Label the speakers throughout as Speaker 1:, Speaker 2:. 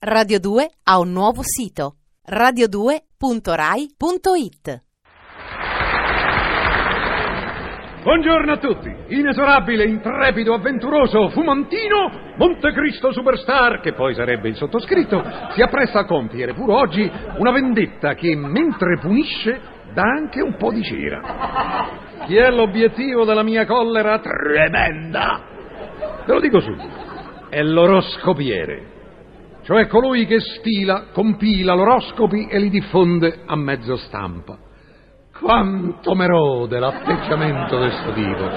Speaker 1: Radio 2 ha un nuovo sito radio2.rai.it
Speaker 2: Buongiorno a tutti, inesorabile, intrepido, avventuroso, fumantino, Montecristo Superstar, che poi sarebbe il sottoscritto, si appresta a compiere pure oggi una vendetta che, mentre punisce, dà anche un po' di cera. Chi è l'obiettivo della mia collera tremenda? Ve lo dico subito, è l'oroscopiere, cioè colui che stila, compila l'oroscopi e li diffonde a mezzo stampa. Quanto merode l'atteggiamento di questo tipo.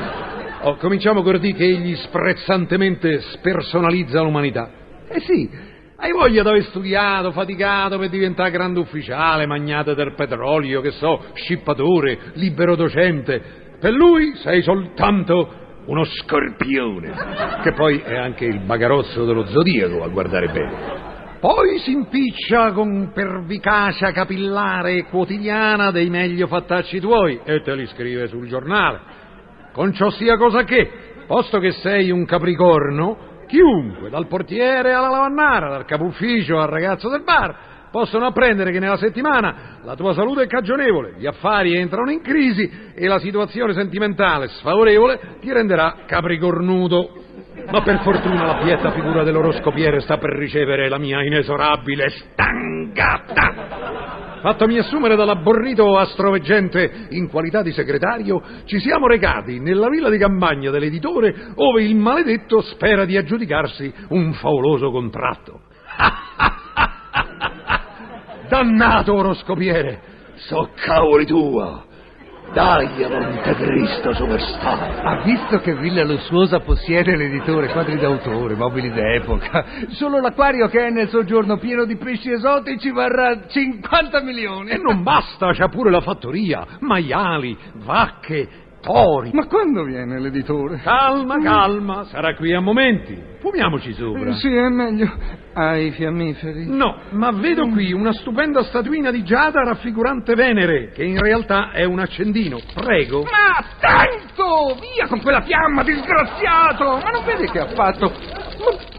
Speaker 2: Oh, cominciamo col dire che egli sprezzantemente spersonalizza l'umanità. Eh sì, hai voglia di aver studiato, faticato per diventare grande ufficiale, magnate del petrolio, che so, scippatore, libero docente. Per lui sei soltanto uno scorpione, che poi è anche il bagarozzo dello zodiaco a guardare bene. Poi si impiccia con pervicacia capillare e quotidiana dei meglio fattacci tuoi e te li scrive sul giornale. Con ciò sia cosa che, posto che sei un capricorno, chiunque, dal portiere alla lavannara, dal capo ufficio al ragazzo del bar, possono apprendere che nella settimana la tua salute è cagionevole, gli affari entrano in crisi e la situazione sentimentale sfavorevole ti renderà capricornudo. Ma per fortuna la pietta figura dell'oroscopiere sta per ricevere la mia inesorabile stangata. Fattomi assumere dall'abborrito astroveggente in qualità di segretario, ci siamo recati nella villa di campagna dell'editore, ove il maledetto spera di aggiudicarsi un favoloso contratto. Dannato oroscopiere, so cavoli tua! Dai, Montecristo Superstar!
Speaker 3: Ha visto che Villa Lussuosa possiede l'editore, quadri d'autore, mobili d'epoca. Solo l'acquario che è nel soggiorno pieno di pesci esotici varrà 50 milioni.
Speaker 2: E non basta, c'ha pure la fattoria, maiali, vacche, tori.
Speaker 3: Ma quando viene l'editore?
Speaker 2: Calma, calma, sarà qui a momenti. Fumiamoci sopra.
Speaker 3: Sì, è meglio. Hai fiammiferi?
Speaker 2: No, ma vedo qui una stupenda statuina di Giada raffigurante Venere, che in realtà è un accendino. Prego.
Speaker 3: Ma tanto! Via con quella fiamma, disgraziato! Ma non vedi che ha fatto?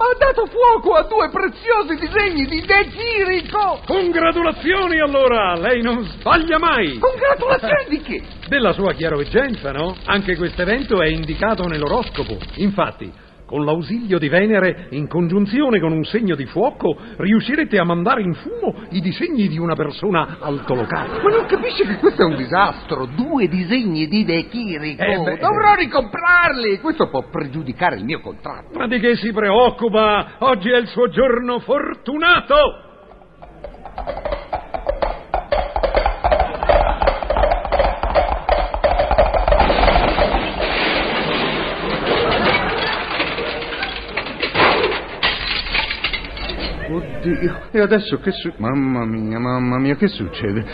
Speaker 3: Ha dato fuoco a due preziosi disegni di De Chirico!
Speaker 2: Congratulazioni allora, lei non sbaglia mai.
Speaker 3: Congratulazioni di che?
Speaker 2: Della sua chiaroveggenza, no? Anche questo evento è indicato nell'oroscopo. Infatti, con l'ausilio di Venere, in congiunzione con un segno di fuoco, riuscirete a mandare in fumo i disegni di una persona altolocata.
Speaker 3: Ma non capisci che questo è un disastro? Due disegni di De Chirico!
Speaker 2: Eh beh.
Speaker 3: Dovrò ricomprarli! Questo può pregiudicare il mio contratto.
Speaker 2: Ma di che si preoccupa? Oggi è il suo giorno fortunato!
Speaker 3: Oddio, e adesso che su... Mamma mia, mamma mia, che succede?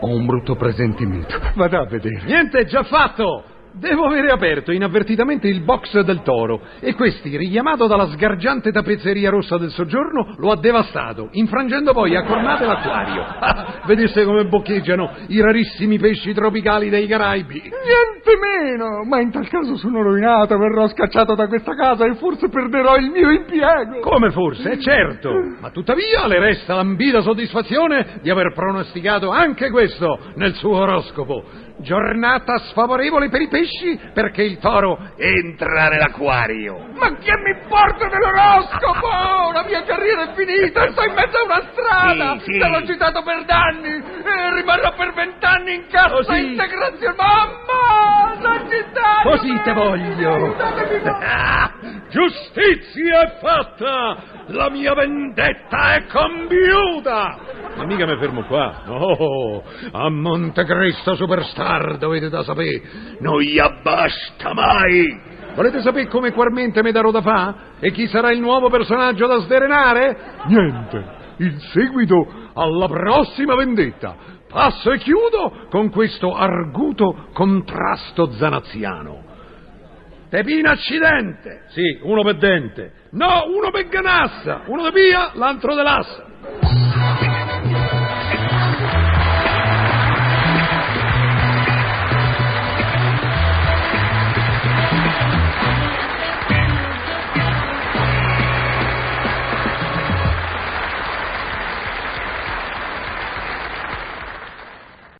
Speaker 3: Ho un brutto presentimento. Vado a vedere.
Speaker 2: Niente, è già fatto! Devo avere aperto inavvertitamente il box del toro e questi, richiamato dalla sgargiante tappezzeria rossa del soggiorno, lo ha devastato, infrangendo poi a cornate l'acquario. Ah, vedesse come boccheggiano i rarissimi pesci tropicali dei Caraibi.
Speaker 3: Niente meno! Ma in tal caso sono rovinato, verrò scacciato da questa casa e forse perderò il mio impiego.
Speaker 2: Come forse, è certo, ma tuttavia le resta l'ambita soddisfazione di aver pronosticato anche questo nel suo oroscopo. Giornata sfavorevole per i pesci perché il toro entra nell'acquario.
Speaker 3: Ma che mi importa dell'oroscopo? La mia carriera è finita, sto in mezzo a una strada.
Speaker 2: Sì, sì.
Speaker 3: Te l'ho citato per danni e rimarrò per vent'anni in cassa
Speaker 2: Così.
Speaker 3: integrazione. Mamma! Sagittario!
Speaker 2: Così te voglio. Giustizia è fatta! La mia vendetta è compiuta! Ma mica mi fermo qua. No, a Montecristo Superstar dovete da sapere, non gli abbasta mai! Volete sapere come quarmente mi darò da fa? E chi sarà il nuovo personaggio da sdrenare? Niente, il seguito alla prossima vendetta. Passo e chiudo con questo arguto contrasto zanaziano. Pepino accidente! Sì, uno per dente. No, uno per ganassa! Uno de via, l'altro de lassa.